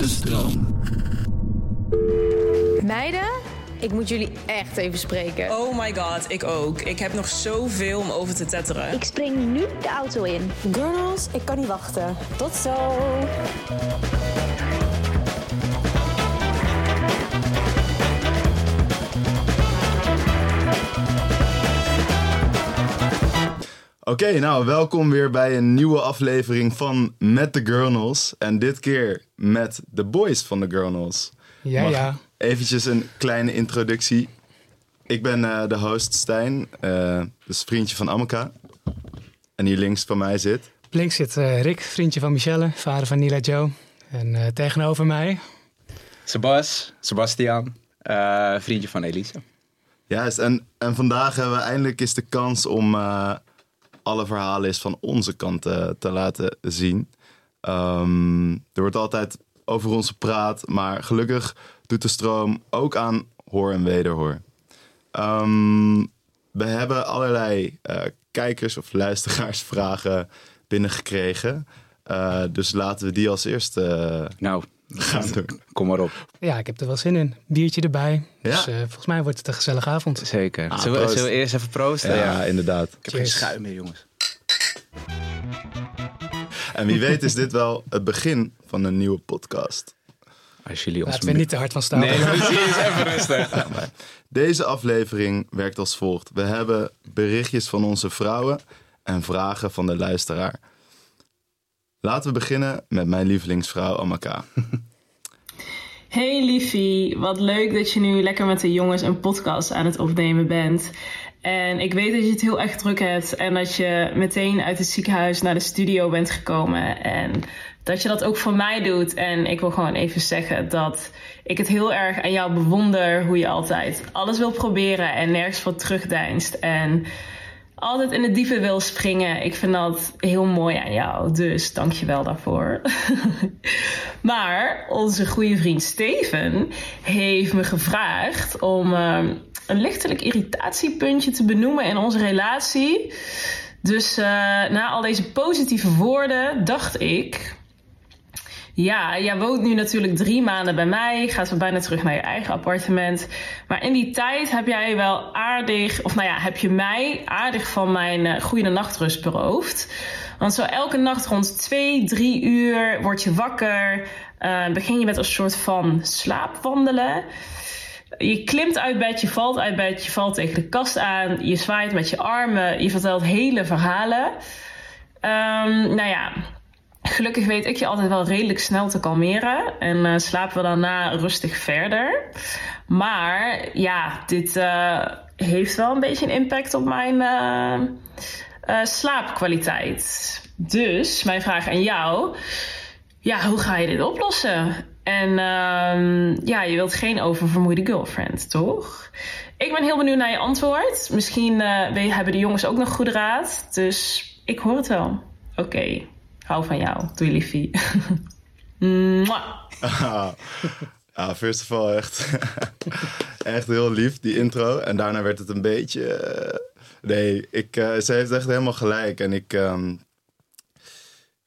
de stroom. Meiden, ik moet jullie echt even spreken. Oh my god, ik ook. Ik heb nog zoveel om over te tetteren. Ik spring nu de auto in. Girls, ik kan niet wachten. Tot zo. Oké, nou welkom weer bij een nieuwe aflevering van Met de Gurnals. En dit keer met de boys van de Gurnals. Ja, Mag ja. Eventjes een kleine introductie. Ik ben eh, de host Stijn, eh dus vriendje van Amaka. En hier links van mij zit. Links zit eh, Rick, vriendje van Michelle, vader van Nila Joe. En eh, tegenover mij, Sebas, Sebastian, eh, vriendje van Elise. Juist, en, en vandaag hebben we eindelijk eens de kans om eh, alle verhalen eens van onze kant eh, te laten zien. Ehm, er wordt altijd over ons gepraat, maar gelukkig doet de stroom ook aan hoor en wederhoor. Ehm, we hebben allerlei eh, kijkers- of luisteraarsvragen binnengekregen. Eh, dus laten we die als eerste Nou, gaan doen. kom maar op. ja, ik heb er wel zin in. Biertje erbij. Ja. Dus eh, volgens mij wordt het een gezellige avond. Zeker. Ah, zullen, we, proost. zullen we eerst even proosten? Ja, inderdaad. Ik heb geen schuim meer, jongens. En wie weet is dit wel het begin van een nieuwe podcast. Als jullie ons... Laten we niet te hard van staan. Nee, precies. Even rustig. Deze aflevering werkt als volgt. We hebben berichtjes van onze vrouwen en vragen van de luisteraar. Laten we beginnen met mijn lievelingsvrouw Amaka. Hey liefie, wat leuk dat je nu lekker met de jongens een podcast aan het opnemen bent. En ik weet dat je het heel erg druk hebt en dat je meteen uit het ziekenhuis naar de studio bent gekomen. En dat je dat ook voor mij doet. En ik wil gewoon even zeggen dat ik het heel erg aan jou bewonder hoe je altijd alles wil proberen en nergens voor terugdeinst. En altijd in het diepe wil springen. Ik vind dat heel mooi aan jou. Dus dank je wel daarvoor. maar onze goede vriend Steven heeft me gevraagd om eh, een lichtelijk irritatiepuntje te benoemen in onze relatie. Dus eh, na al deze positieve woorden dacht ik. Ja, jij woont nu natuurlijk drie maanden bij mij. Gaat weer bijna terug naar je eigen appartement. Maar in die tijd heb jij wel aardig, of nou ja, heb je mij aardig van mijn eh, goede nachtrust beroofd. Want zo elke nacht rond twee, drie uur word je wakker. eh, begin je met een soort van slaapwandelen. Je klimt uit bed, je valt uit bed, je valt tegen de kast aan. Je zwaait met je armen, je vertelt hele verhalen. Ehm, nou ja, Gelukkig weet ik je altijd wel redelijk snel te kalmeren. En eh, slapen we daarna rustig verder. Maar ja, dit eh, heeft wel een beetje een impact op mijn eh, slaapkwaliteit. Dus mijn vraag aan jou. Ja, hoe ga je dit oplossen? En ehm, ja, je wilt geen oververmoeide girlfriend, toch? Ik ben heel benieuwd naar je antwoord. Misschien hebben de jongens ook nog goede raad. Dus ik hoor het wel. Oké, van jou. Doei liefie. Ah, ah, first of all, echt, echt heel lief, die intro. En daarna werd het een beetje... eh, nee, ik, eh, ze heeft echt helemaal gelijk. En ik... ehm,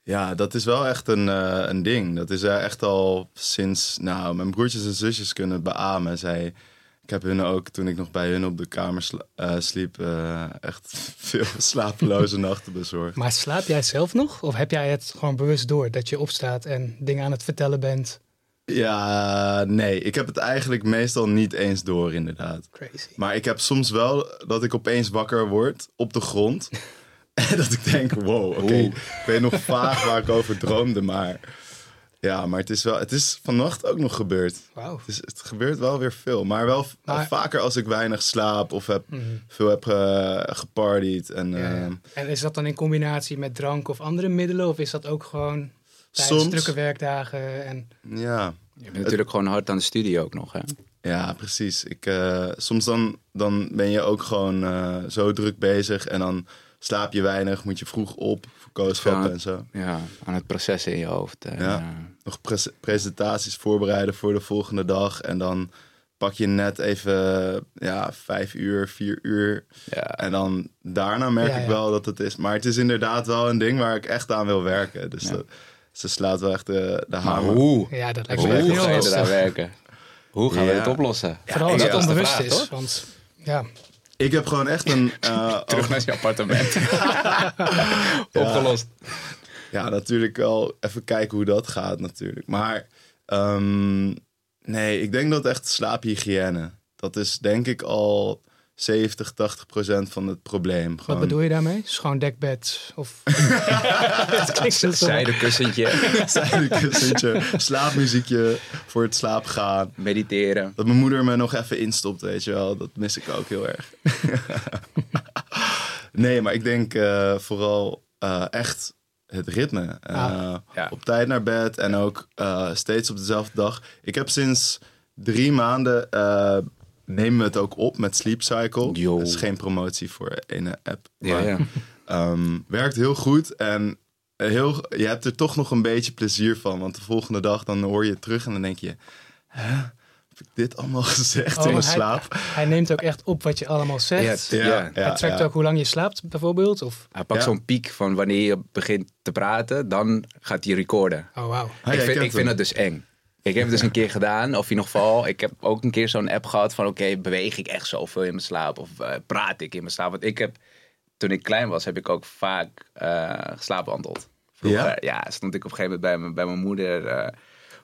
ja, dat is wel echt een, eh, een ding. Dat is echt al sinds... Nou, mijn broertjes en zusjes kunnen beamen. Zij, ik heb hun ook, toen ik nog bij hun op de kamer sla- eh, sliep... eh, echt veel slapeloze nachten bezorgd. Maar slaap jij zelf nog? Of heb jij het gewoon bewust door dat je opstaat en dingen aan het vertellen bent? Ja, nee. Ik heb het eigenlijk meestal niet eens door, inderdaad. Crazy. Maar ik heb soms wel dat ik opeens wakker word op de grond. en dat ik denk, wow, oké. Ik weet nog vaag waar ik over droomde, maar... Ja, maar het is, wel, het is vannacht ook nog gebeurd. Wauw. Het, is, het gebeurt wel weer veel. Maar wel Maar- vaker als ik weinig slaap of heb, veel heb eh, gepartied. En, Ja, ja. ehm, En is dat dan in combinatie met drank of andere middelen? Of is dat ook gewoon tijdens Soms. drukke werkdagen? En... ja, Je bent natuurlijk gewoon hard aan de studio ook nog, hè? Ja, precies. Ik, eh, soms dan, dan ben je ook gewoon eh, zo druk bezig en dan slaap je weinig, moet je vroeg op voor kooschappen Ja. en zo. Ja, aan het processen in je hoofd. En, Ja. Nog pres- presentaties voorbereiden voor de volgende dag en dan pak je net even ja, vijf uur, vier uur. ja. En dan daarna merk Ja, ik ja. wel dat het is. Maar het is inderdaad wel een ding waar ik echt aan wil werken. Dus Ja. dat, ze slaat wel echt de, de hamer. hoe? Ja, dat lijkt me Hoe heel ga je er werken? Hoe gaan we dit oplossen? Vooral als Ja, het onbewust vraag, is. Want ja, Ik heb gewoon echt een... eh, Terug naar je appartement. Opgelost. Ja, natuurlijk wel even kijken hoe dat gaat natuurlijk. Maar ehm, nee, ik denk dat echt slaaphygiëne. Dat is denk ik al 70, 80 procent van het probleem. wat bedoel je daarmee? Schoon dekbed? Of... Het klinkt zo stom. Zijden kussentje, Zijdenkussentje, slaapmuziekje voor het slapen gaan. mediteren. Dat mijn moeder me nog even instopt, weet je wel. Dat mis ik ook heel erg. nee, maar ik denk eh, vooral eh, echt het ritme. Eh, Ah, ja. Op tijd naar bed en ook eh, steeds op dezelfde dag. Ik heb sinds drie maanden... eh, nemen we het ook op met Sleep Cycle. Yo. Dat is geen promotie voor een app. Ja, maar, ja. ehm, werkt heel goed en heel, je hebt er toch nog een beetje plezier van. Want de volgende dag dan hoor je het terug en dan denk je... Hè? Heb ik dit allemaal gezegd Oh, in mijn hij- slaap? Hij neemt ook echt op wat je allemaal zegt. Ja, Ja, ja, hij trackt ja. ook hoe lang je slaapt, bijvoorbeeld. Of... Hij pakt Ja. zo'n piek van wanneer je begint te praten, dan gaat hij recorden. Oh, wauw. Ah, ik vind, ik vind het dus eng. Ik heb het dus een keer gedaan, of in ieder geval, ik heb ook een keer zo'n app gehad van oké, beweeg ik echt zoveel in mijn slaap of eh, praat ik in mijn slaap? Want ik heb, toen ik klein was, heb ik ook vaak eh geslaapwandeld. Vroeger, Ja? ja? stond ik op een gegeven moment bij, mijn- bij mijn moeder eh,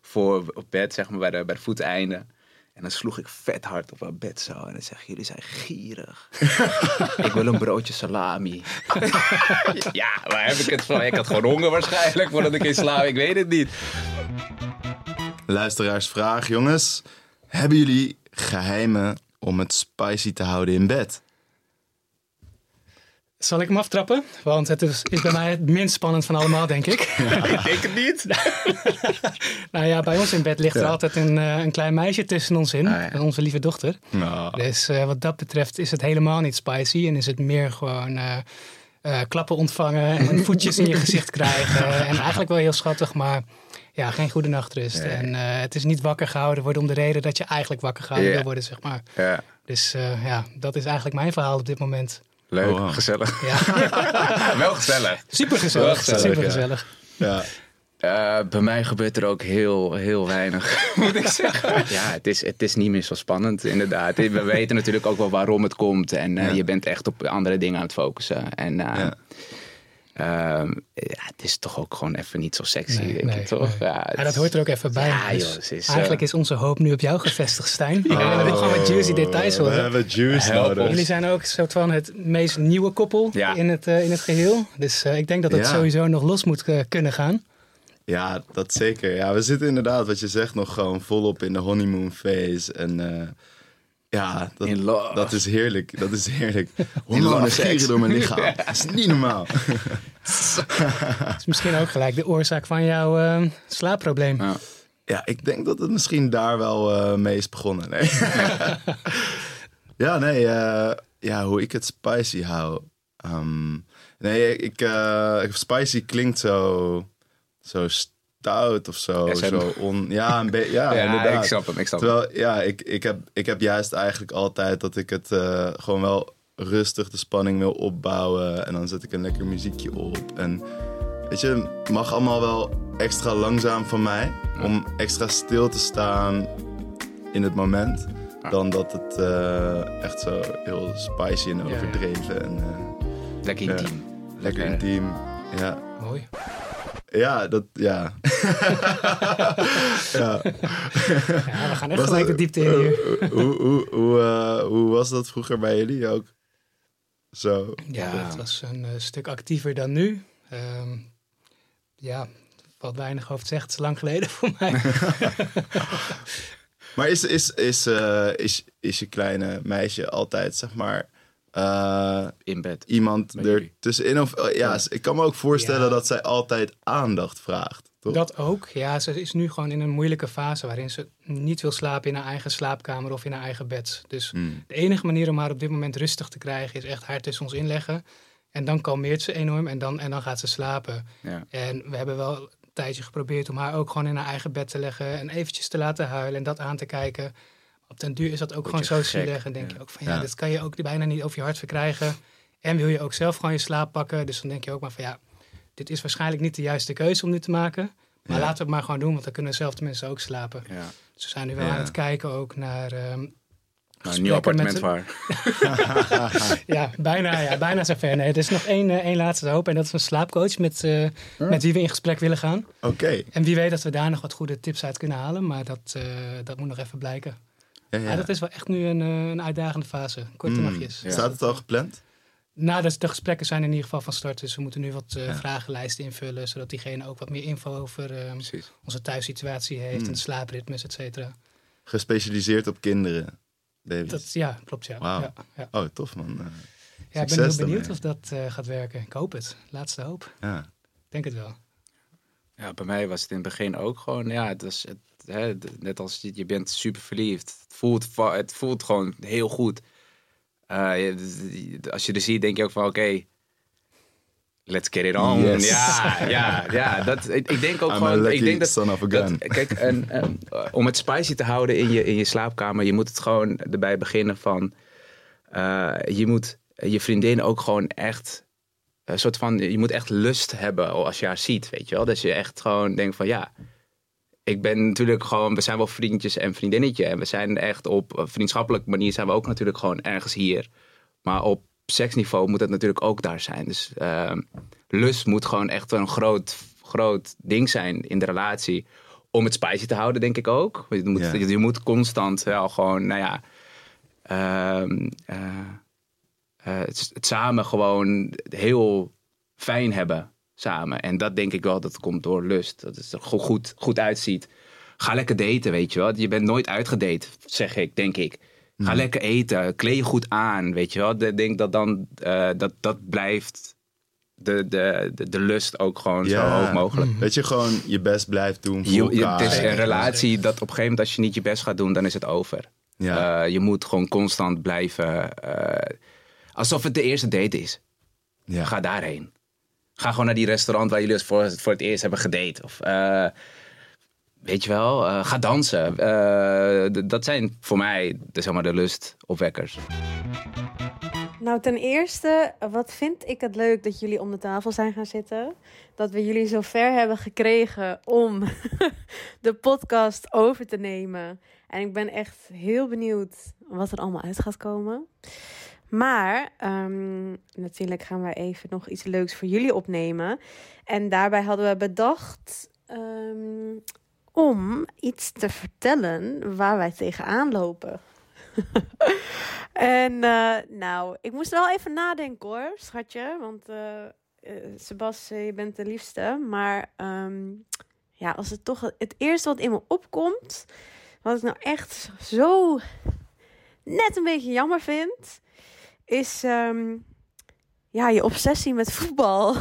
voor op bed, zeg maar, bij de, bij de voeteinden. En dan sloeg ik vet hard op haar bed zo. En dan zeg jullie zijn gierig. ik wil een broodje salami. ja, waar heb ik het van? Ik had gewoon honger waarschijnlijk voordat ik in slaap. Ik weet het niet. Luisteraarsvraag, jongens. Hebben jullie geheimen om het spicy te houden in bed? Zal ik hem aftrappen? Want het is, is bij mij het minst spannend van allemaal, denk ik. Ik denk het niet. nou ja, bij ons in bed ligt er Ja. altijd een, eh, een klein meisje tussen ons in. Ah, ja. En onze lieve dochter. Nou, Dus eh, wat dat betreft is het helemaal niet spicy. En is het meer gewoon eh, eh, klappen ontvangen en voetjes in je gezicht krijgen. En eigenlijk wel heel schattig, maar ja, geen goede nachtrust. En eh, het is niet wakker gehouden worden om de reden dat je eigenlijk wakker gehouden Ja. wil worden, zeg maar. Dus eh, ja, dat is eigenlijk mijn verhaal op dit moment. Leuk, Oh, wow. gezellig. Ja, Wel gezellig. super gezellig. gezellig, Super gezellig. ja. Eh, bij mij gebeurt er ook heel, heel weinig, moet ik zeggen. Ja, het is, het is niet meer zo spannend, inderdaad. We weten natuurlijk ook wel waarom het komt. En eh, Ja. je bent echt op andere dingen aan het focussen. En eh, Ja. Ehm, ja, het is toch ook gewoon even niet zo sexy, Nee, denk nee, ik, toch? nee. Ja, het Ja, dat hoort er ook even bij. Ja, Dus joh, het is, eh, eigenlijk is onze hoop nu op jou gevestigd, Stijn. We willen gewoon met juicy details We horen. hebben juice nodig. Jullie zijn ook soort van het meest nieuwe koppel Ja. in, het, eh, in het geheel. Dus eh, ik denk dat het Ja. sowieso nog los moet eh, kunnen gaan. Ja, dat zeker. Ja, we zitten inderdaad, wat je zegt, nog gewoon volop in de honeymoon phase. En eh, ja, dat, In love. dat is heerlijk. Dat is heerlijk. Hormonen gieren door mijn lichaam. Dat is niet normaal. Dat is misschien ook gelijk de oorzaak van jouw eh, slaapprobleem. Ja. Ja, ik denk dat het misschien daar wel eh, mee is begonnen. Nee. ja, nee. eh, ja, hoe ik het spicy hou. Ehm, nee, ik, eh, spicy klinkt zo, zo stout of zo. On, ja, een. Ja, Ja, inderdaad. ik snap hem, ik snap hem. Terwijl, ja, ik, ik, heb, ik heb juist eigenlijk altijd dat ik het eh, gewoon wel rustig de spanning wil opbouwen. En dan zet ik een lekker muziekje op. En weet je, het mag allemaal wel extra langzaam van mij. Om extra stil te staan in het moment. Dan dat het eh, echt zo heel spicy en ja. overdreven. En eh, Lekker Ja. intiem. lekker Ja. intiem. Ja, Mooi. Ja dat, ja. ja. Ja, we gaan echt Was gelijk de diepte in hier. eh, hoe, hoe, hoe, eh, hoe was dat vroeger bij jullie ook? Zo. Ja, Ja. het was een eh, stuk actiever dan nu. Ehm, ja, valt weinig over te zeggen. Het is lang geleden voor mij. Maar is, is, is, eh, is, is je kleine meisje altijd, zeg maar, eh, In bed. iemand er tussenin? Of, oh, ja, ik kan me ook voorstellen Ja. dat zij altijd aandacht vraagt. Toch? Dat ook. Ja, ze is nu gewoon in een moeilijke fase waarin ze niet wil slapen in haar eigen slaapkamer of in haar eigen bed. Dus Hmm. de enige manier om haar op dit moment rustig te krijgen is echt haar tussen ons inleggen. En dan kalmeert ze enorm en dan, en dan gaat ze slapen. Ja. En we hebben wel een tijdje geprobeerd om haar ook gewoon in haar eigen bed te leggen en eventjes te laten huilen en dat aan te kijken. Op den duur is dat ook Word gewoon zo zielig en denk Ja. je ook van ja, Ja. dat kan je ook bijna niet over je hart verkrijgen. En wil je ook zelf gewoon je slaap pakken. Dus dan denk je ook maar van ja, dit is waarschijnlijk niet de juiste keuze om nu te maken. Maar Ja. laten we het maar gewoon doen, want dan kunnen zelf de mensen ook slapen. Ja. Dus we zijn nu wel Ja. aan het kijken ook naar... ehm, Nou, een nieuw appartement waar. ja, bijna, ja, bijna zover. Nee, er is nog één, eh, één laatste hoop en dat is een slaapcoach met, eh, met wie we in gesprek willen gaan. Oké. En wie weet dat we daar nog wat goede tips uit kunnen halen, maar dat, eh, dat moet nog even blijken. Ja, Ja. ja. dat is wel echt nu een, eh, een uitdagende fase. Korte Mm. nachtjes. Ja. Staat het al gepland? Nou, de, de gesprekken zijn in ieder geval van start, dus we moeten nu wat eh, Ja. vragenlijsten invullen, zodat diegene ook wat meer info over eh, onze thuissituatie heeft Mm. en slaapritmes, et cetera. Gespecialiseerd op kinderen. Baby's. Dat, ja, klopt ja. Wauw. ja, ja. Oh, tof man. Eh, Ja, ik ben heel benieuwd of dat eh, gaat werken. Ik hoop het. Laatste hoop. ja. Ik denk het wel. Ja, bij mij was het in het begin ook gewoon, ja, het was, het, hè, net als je, je bent super verliefd. Het voelt, het voelt gewoon heel goed. Eh, als je er ziet, denk je ook van, oké, let's get it on. Yes. Ja, ja, ja. Dat, ik, ik denk ook I'm gewoon, ik denk dat, son of a dat- gun. kijk, en, en, eh, om het spicy te houden in je, in je slaapkamer, je moet het gewoon erbij beginnen van, eh, je moet je vriendin ook gewoon echt een soort van, je moet echt lust hebben als je haar ziet, weet je wel. Dat je echt gewoon denkt van ja, ik ben natuurlijk gewoon, we zijn wel vriendjes en vriendinnetje. En we zijn echt op vriendschappelijke manier zijn we ook natuurlijk gewoon ergens hier. Maar op seksniveau moet het natuurlijk ook daar zijn. Dus ehm, lust moet gewoon echt een groot, groot ding zijn in de relatie. Om het spicy te houden, denk ik ook. Je moet, Ja. je, je moet constant wel gewoon, nou ja, ehm, eh, eh, het, het samen gewoon heel fijn hebben samen. En dat denk ik wel, dat komt door lust. Dat het er go- goed, goed uitziet. Ga lekker daten, weet je wel. Je bent nooit uitgedate, zeg ik, denk ik. Ga lekker eten, kleed je goed aan, weet je wel. Ik denk dat dan, eh, dat, dat blijft de, de, de, de lust ook gewoon zo hoog mogelijk. Dat je gewoon je best blijft doen voor Je, het is een relatie dat op een gegeven moment als je niet je best gaat doen, dan is het over. Ja. Eh, je moet gewoon constant blijven. eh, alsof het de eerste date is. ja. Ga daarheen. Ga gewoon naar die restaurant waar jullie voor, het eerst hebben gedate. Of eh, weet je wel, eh, ga dansen. Eh, dat zijn voor mij de, zeg maar, de lustopwekkers. Nou, ten eerste, wat vind ik het leuk dat jullie om de tafel zijn gaan zitten. Dat we jullie zo ver hebben gekregen om de podcast over te nemen. En ik ben echt heel benieuwd wat er allemaal uit gaat komen. Maar ehm, natuurlijk gaan we even nog iets leuks voor jullie opnemen. En daarbij hadden we bedacht ehm, om iets te vertellen waar wij tegenaan lopen. en eh, nou, ik moest wel even nadenken hoor, schatje. Want eh, je bent de liefste. Maar ehm, ja, als het toch het eerste wat in me opkomt, wat ik nou echt zo net een beetje jammer vind, is ehm, ja, je obsessie met voetbal.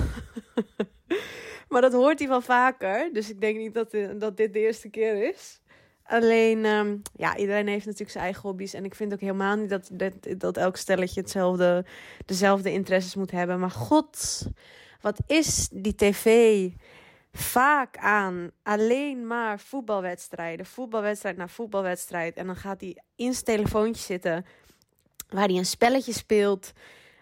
maar dat hoort hij wel vaker. Dus ik denk niet dat, eh, dat dit de eerste keer is. Alleen, ehm, ja, iedereen heeft natuurlijk zijn eigen hobby's. En ik vind ook helemaal niet dat, dat, dat elk stelletje hetzelfde, dezelfde interesses moet hebben. Maar god, wat is die tv vaak aan alleen maar voetbalwedstrijden. Voetbalwedstrijd na voetbalwedstrijd. En dan gaat hij in zijn telefoontje zitten waar hij een spelletje speelt.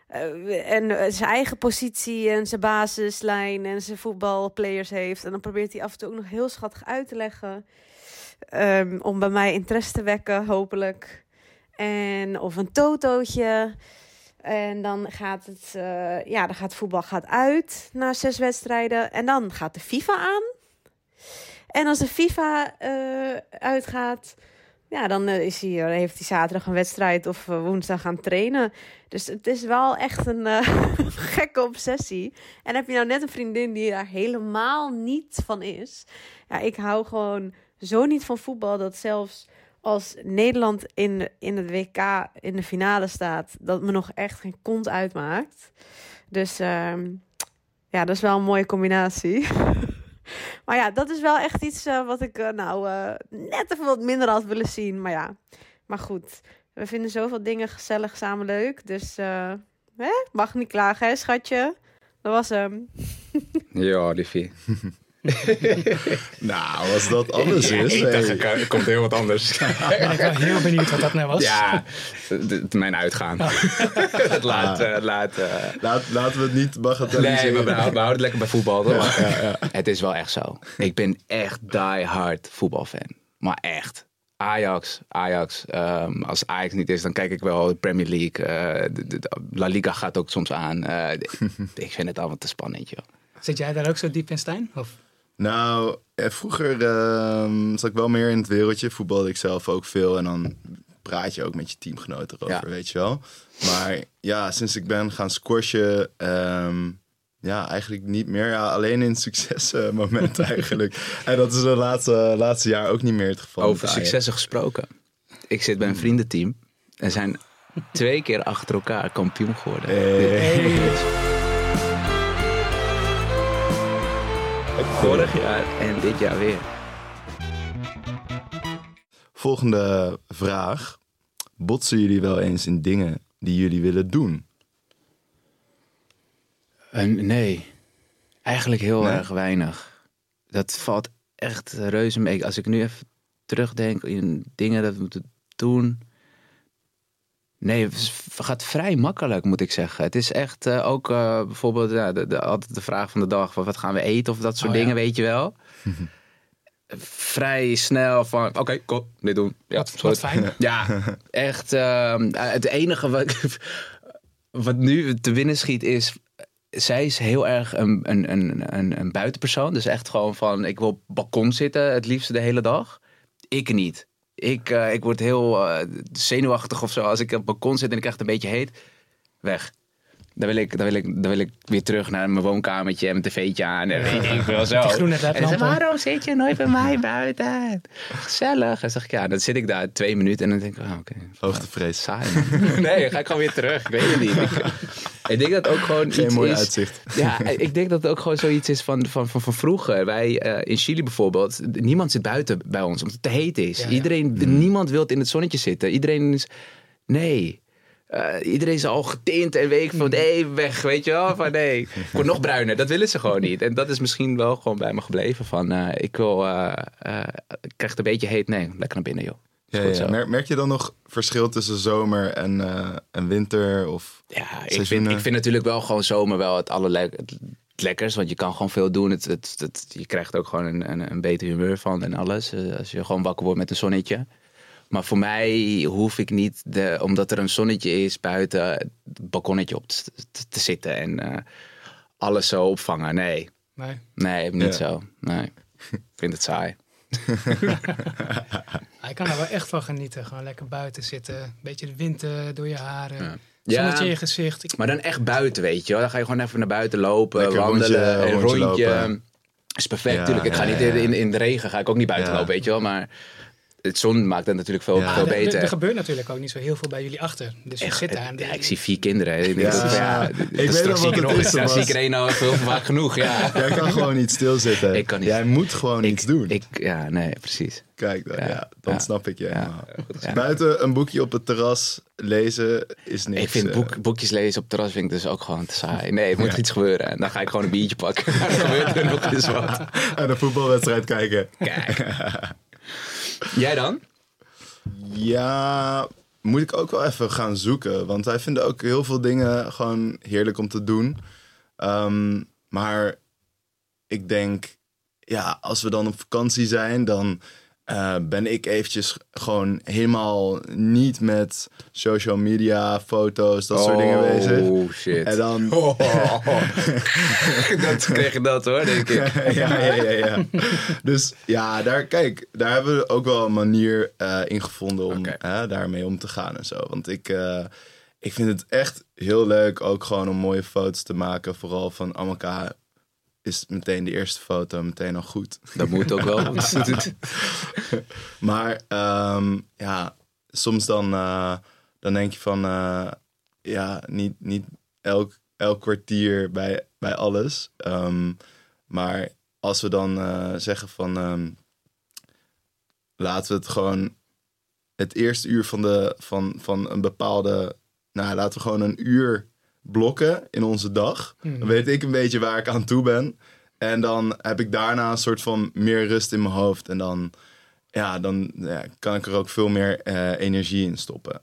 eh, en eh, zijn eigen positie en zijn basislijn en zijn voetbalplayers heeft. En dan probeert hij af en toe ook nog heel schattig uit te leggen. Ehm, om bij mij interesse te wekken, hopelijk. En of een totootje. En dan gaat het, eh, ja, dan gaat voetbal gaat uit na zes wedstrijden. En dan gaat de FIFA aan. En als de FIFA uitgaat, ja, dan eh, is hij, eh, heeft hij zaterdag een wedstrijd of eh, woensdag gaan trainen. Dus het is wel echt een gekke obsessie. En heb je nou net een vriendin die daar helemaal niet van is. Ja, ik hou gewoon zo niet van voetbal dat zelfs als Nederland in, in het WK in de finale staat, dat me nog echt geen kont uitmaakt. Dus ehm, ja, dat is wel een mooie combinatie. maar ja, dat is wel echt iets eh, wat ik eh, nou eh, net even wat minder had willen zien. Maar ja, maar goed. We vinden zoveel dingen gezellig samen leuk. Dus hè? mag niet klagen, hè, schatje? Dat was hem. Ja, liefie. Nou, als dat alles is. Ik hey. dacht, er komt heel wat anders. Ben ik wel heel benieuwd wat dat nou was. ja, mijn uitgaan. Het laat, eh, laat, eh, Laat, laten we het niet bagatelliseren. Nee, maar we houden, we houden het lekker bij voetbal, toch? Het is wel echt zo. Ik ben echt die hard voetbalfan. Maar echt. Ajax, Ajax. ehm, als Ajax niet is, dan kijk ik wel de Premier League. eh, de, de- de- La Liga gaat ook soms aan. Eh, ik vind het allemaal te spannend, joh. Zit jij daar ook zo diep in, Stijn? Of? Nou, eh, vroeger ehm, zat ik wel meer in het wereldje. Voetbalde ik zelf ook veel. En dan praat je ook met je teamgenoten erover, Ja. weet je wel. Maar ja, sinds ik ben gaan squashen... ehm, ja, eigenlijk niet meer. Ja, alleen in succesmomenten eigenlijk. En dat is de laatste, laatste jaar ook niet meer het geval. Over successen gesproken. Ik zit bij een vriendenteam. En zijn twee keer achter elkaar kampioen geworden. Vorig jaar en dit jaar weer. Volgende vraag. Botsen jullie wel eens in dingen die jullie willen doen? Eh, nee, eigenlijk heel Nee? erg weinig. Dat valt echt reuze mee. Als ik nu even terugdenk in dingen dat we moeten doen. Nee, het gaat vrij makkelijk, moet ik zeggen. Het is echt eh, ook eh, bijvoorbeeld ja, de, de, altijd de vraag van de dag: van wat gaan we eten of dat soort Oh, ja. dingen, weet je wel. vrij snel van: oké, cool, dit doen. Ja, Wat, fijn. Ja, echt. ehm, het enige wat, wat nu te winnen schiet is. Zij is heel erg een, een, een, een, een buitenpersoon. Dus echt gewoon van: ik wil op balkon zitten het liefste de hele dag. Ik niet. Ik, eh, ik word heel eh, zenuwachtig of zo als ik op balkon zit en ik krijg het een beetje heet. Weg. Dan wil, ik, dan, wil ik, dan wil ik weer terug naar mijn woonkamertje en mijn tv'tje aan. En weet ik wel zo. Die groene en ledlampen. waarom zit je nooit bij mij buiten? Gezellig. En dan zeg ik, ja, dan zit ik daar twee minuten en dan denk ik, oh, oké. Hoogtevrees. Saai. man. nee, dan ga ik gewoon weer terug. Ik weet het niet. Ik, ik denk dat ook gewoon Geen iets mooi is... uitzicht. Ja, ik denk dat het ook gewoon zoiets is van, van, van, van vroeger. Wij eh, in Chili bijvoorbeeld, niemand zit buiten bij ons omdat het te heet is. Ja, ja. Iedereen, Niemand wil in het zonnetje zitten. Iedereen is, nee. Eh, iedereen is al getint en weet ik van, nee, weg, weet je wel. Van nee, ik word nog bruiner. Dat willen ze gewoon niet. En dat is misschien wel gewoon bij me gebleven. Van, eh, ik wil, eh, ik krijg het een beetje heet. Nee, lekker naar binnen, joh. Ja, ja. Merk, merk je dan nog verschil tussen zomer en, en winter? Of... Ja, ik vind, ik vind natuurlijk wel gewoon zomer wel het allerlekkerst. Het lekkers, want je kan gewoon veel doen. Het, het, het- je krijgt ook gewoon een, een, een beter humeur van en alles. Als je gewoon wakker wordt met een zonnetje. Maar voor mij hoef ik niet, de, omdat er een zonnetje is buiten, het balkonnetje op te, te- te zitten en eh, alles zo opvangen. Nee, Nee. nee, niet Ja. zo. Nee, ik vind het saai. Ja, Ik kan er wel echt van genieten. Gewoon lekker buiten zitten. Een beetje de wind door je haren. Ja. Zonnetje in je gezicht. Ik, Maar dan echt buiten, weet je wel. Dan ga je gewoon even naar buiten lopen, Lekker wandelen, rondje- een rondje rondje. lopen. is perfect, Ja, natuurlijk. Ik ga niet ja, ja. in, in de regen, ga ik ook niet buiten Ja. lopen, weet je wel. Maar het zon maakt het natuurlijk veel, Ja. veel er, er- beter. er gebeurt natuurlijk ook niet zo heel veel bij jullie achter. Dus Echt, zit daar. ja, ik zie vier kinderen. Ik denk Ja. dat- ja, Ik dat weet zie wat er het nog- is, zie ik er één al veel vaak genoeg, ja. Jij kan gewoon niet stilzitten. Ik kan niet. Jij moet gewoon Ik- iets doen. Ik, ja, nee, precies. Kijk, dan, Ja. ja. dan Ja. snap ik je helemaal. Ja. Buiten een boekje op het terras lezen is niks. Ik vind eh, boek, boekjes lezen op het terras vind ik dus ook gewoon te saai. Nee, het moet iets gebeuren. En dan ga ik gewoon een biertje pakken. dan gebeurt er nog eens wat. En een voetbalwedstrijd kijken. Kijk. Jij dan? Ja, moet ik ook wel even gaan zoeken. Want wij vinden ook heel veel dingen gewoon heerlijk om te doen. Ehm, maar ik denk, ja, als we dan op vakantie zijn, dan eh, ben ik eventjes gewoon helemaal niet met social media, foto's, dat soort dingen bezig. Oh, shit. En dan, dat kreeg je dat hoor, denk ik. ja, ja, ja, ja. Dus ja, daar, kijk, daar hebben we ook wel een manier eh, in gevonden om hè, daarmee om te gaan en zo. Want ik, eh, ik vind het echt heel leuk ook gewoon om mooie foto's te maken. Vooral van Amaka is meteen de eerste foto meteen al goed. Dat moet ook wel. Maar ehm, ja, soms dan, eh, dan denk je van, eh, ja, niet, niet elk, elk kwartier bij, bij alles. Ehm, maar als we dan eh, zeggen van, ehm, laten we het gewoon het eerste uur van, de, van, van een bepaalde, nou laten we gewoon een uur blokken in onze dag. Dan weet ik een beetje waar ik aan toe ben. En dan heb ik daarna een soort van meer rust in mijn hoofd. En dan, ja, dan ja, kan ik er ook veel meer eh, energie in stoppen.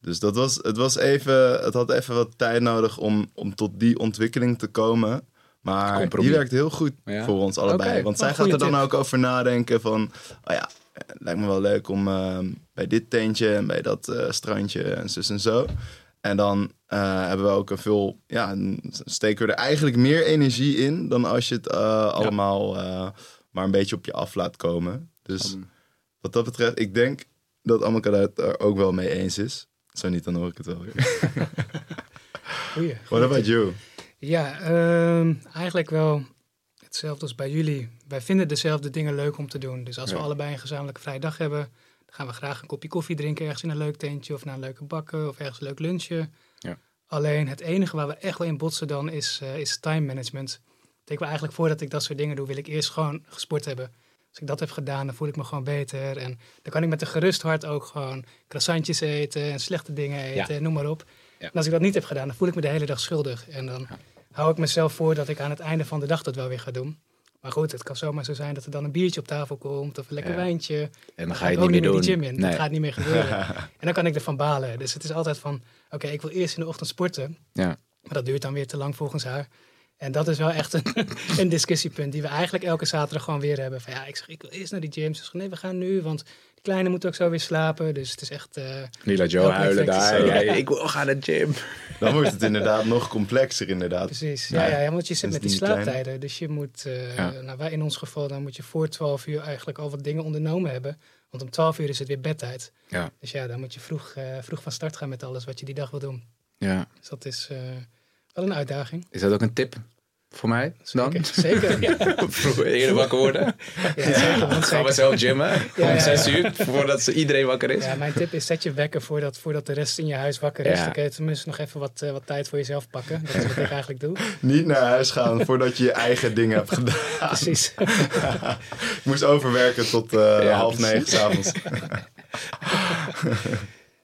Dus dat was, het, was even, het had even wat tijd nodig om, om tot die ontwikkeling te komen. Maar Compromis. die werkt heel goed Ja. voor ons allebei. Oké, Want zij gaat er dan tip. ook over nadenken van... Oh ja, het lijkt me wel leuk om eh, bij dit tentje en bij dat eh, strandje en zus en zo. En dan eh, hebben we ook een veel... Ja, steken we er eigenlijk meer energie in... dan als je het eh, allemaal eh, maar een beetje op je af laat komen. Dus wat dat betreft, ik denk dat Amaka het er ook wel mee eens is. Zo niet, dan hoor ik het wel weer. Goeie. What about you? Ja, ehm, eigenlijk wel hetzelfde als bij jullie. Wij vinden dezelfde dingen leuk om te doen. Dus als we allebei een gezamenlijke vrije dag hebben, dan gaan we graag een kopje koffie drinken ergens in een leuk tentje of naar een leuke bakken of ergens een leuk lunchen. Ja. Alleen het enige waar we echt wel in botsen dan is, eh, is time management. Ik wil eigenlijk voordat ik dat soort dingen doe, wil ik eerst gewoon gesport hebben. Als ik dat heb gedaan, dan voel ik me gewoon beter. En dan kan ik met een gerust hart ook gewoon croissantjes eten en slechte dingen eten, Ja. noem maar op. Ja. En als ik dat niet heb gedaan, dan voel ik me de hele dag schuldig. En dan hou ik mezelf voor dat ik aan het einde van de dag dat wel weer ga doen. Maar goed, het kan zomaar zo zijn dat er dan een biertje op tafel komt of een lekker Ja. wijntje. En dan ga je het niet meer die doen. gym in. Nee. Dat gaat niet meer gebeuren. en dan kan ik ervan balen. Dus het is altijd van, oké, ik wil eerst in de ochtend sporten. Ja. Maar dat duurt dan weer te lang volgens haar. En dat is wel echt een, een discussiepunt die we eigenlijk elke zaterdag gewoon weer hebben. Van ja, ik zeg, ik wil eerst naar die gym. Ze zegt, nee, we gaan nu, want die kleine moet ook zo weer slapen. Dus het is echt... eh, Nu laat Joe huilen daar. Ja, ik wil gaan naar de gym. Dan wordt het inderdaad nog complexer, inderdaad. Precies, Ja. ja, ja, want je zit met die slaaptijden. Dus je moet, eh, Ja. nou wij in ons geval, dan moet je voor 12 uur eigenlijk al wat dingen ondernomen hebben. Want om 12 uur is het weer bedtijd. Ja. Dus ja, dan moet je vroeg, eh, vroeg van start gaan met alles wat je die dag wil doen. Ja. Dus dat is eh, wel een uitdaging. Is dat ook een tip voor mij dan? Zeker, zeker. Eerder wakker worden. ja, zeker, want Gaan we zelf gymmen Ja, om ja. zes uur voordat ze- iedereen wakker is. Ja, mijn tip is zet je wekker voordat, voordat de rest in je huis wakker is. Ja. Dan kun je tenminste nog even wat, eh, wat tijd voor jezelf pakken. Dat is wat ik eigenlijk doe. Niet naar huis gaan voordat je je eigen dingen hebt gedaan. Precies. Ik moest overwerken tot eh, Ja, half negen s'avonds.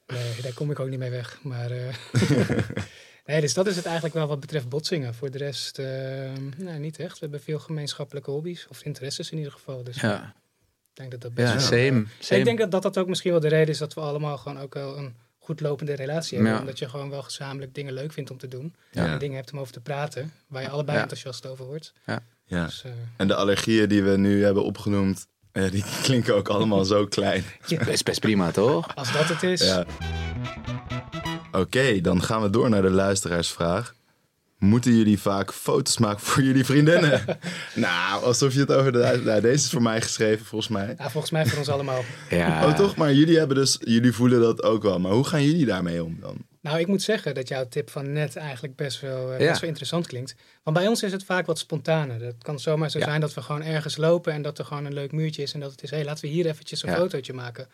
Nee, daar kom ik ook niet mee weg. Maar, eh, nee, dus dat is het eigenlijk wel wat betreft botsingen. Voor de rest, eh, nee, niet echt. We hebben veel gemeenschappelijke hobby's, of interesses in ieder geval. Dus Ja, ik denk dat dat best ja wel- same. same. Ik denk dat, dat dat ook misschien wel de reden is dat we allemaal gewoon ook wel een goed lopende relatie hebben. Ja. Omdat je gewoon wel gezamenlijk dingen leuk vindt om te doen. Ja. En dingen hebt om over te praten, waar je allebei Ja. enthousiast over wordt. Ja. Dus, eh, En de allergieën die we nu hebben opgenoemd, eh, die klinken ook allemaal zo klein. Is best prima, toch? als dat het is, Ja. Oké, dan gaan we door naar de luisteraarsvraag. Moeten jullie vaak foto's maken voor jullie vriendinnen? nou, alsof je het over de... Nou, deze is voor mij geschreven, volgens mij. ja, volgens mij voor ons allemaal. Ja. Oh, toch? Maar jullie hebben dus... Jullie voelen dat ook wel. Maar hoe gaan jullie daarmee om dan? Nou, ik moet zeggen dat jouw tip van net eigenlijk best wel, eh, Ja. best wel interessant klinkt. Want bij ons is het vaak wat spontaner. Het kan zomaar zo Ja. zijn dat we gewoon ergens lopen en dat er gewoon een leuk muurtje is. En dat het is, hé, laten we hier eventjes een fotootje maken.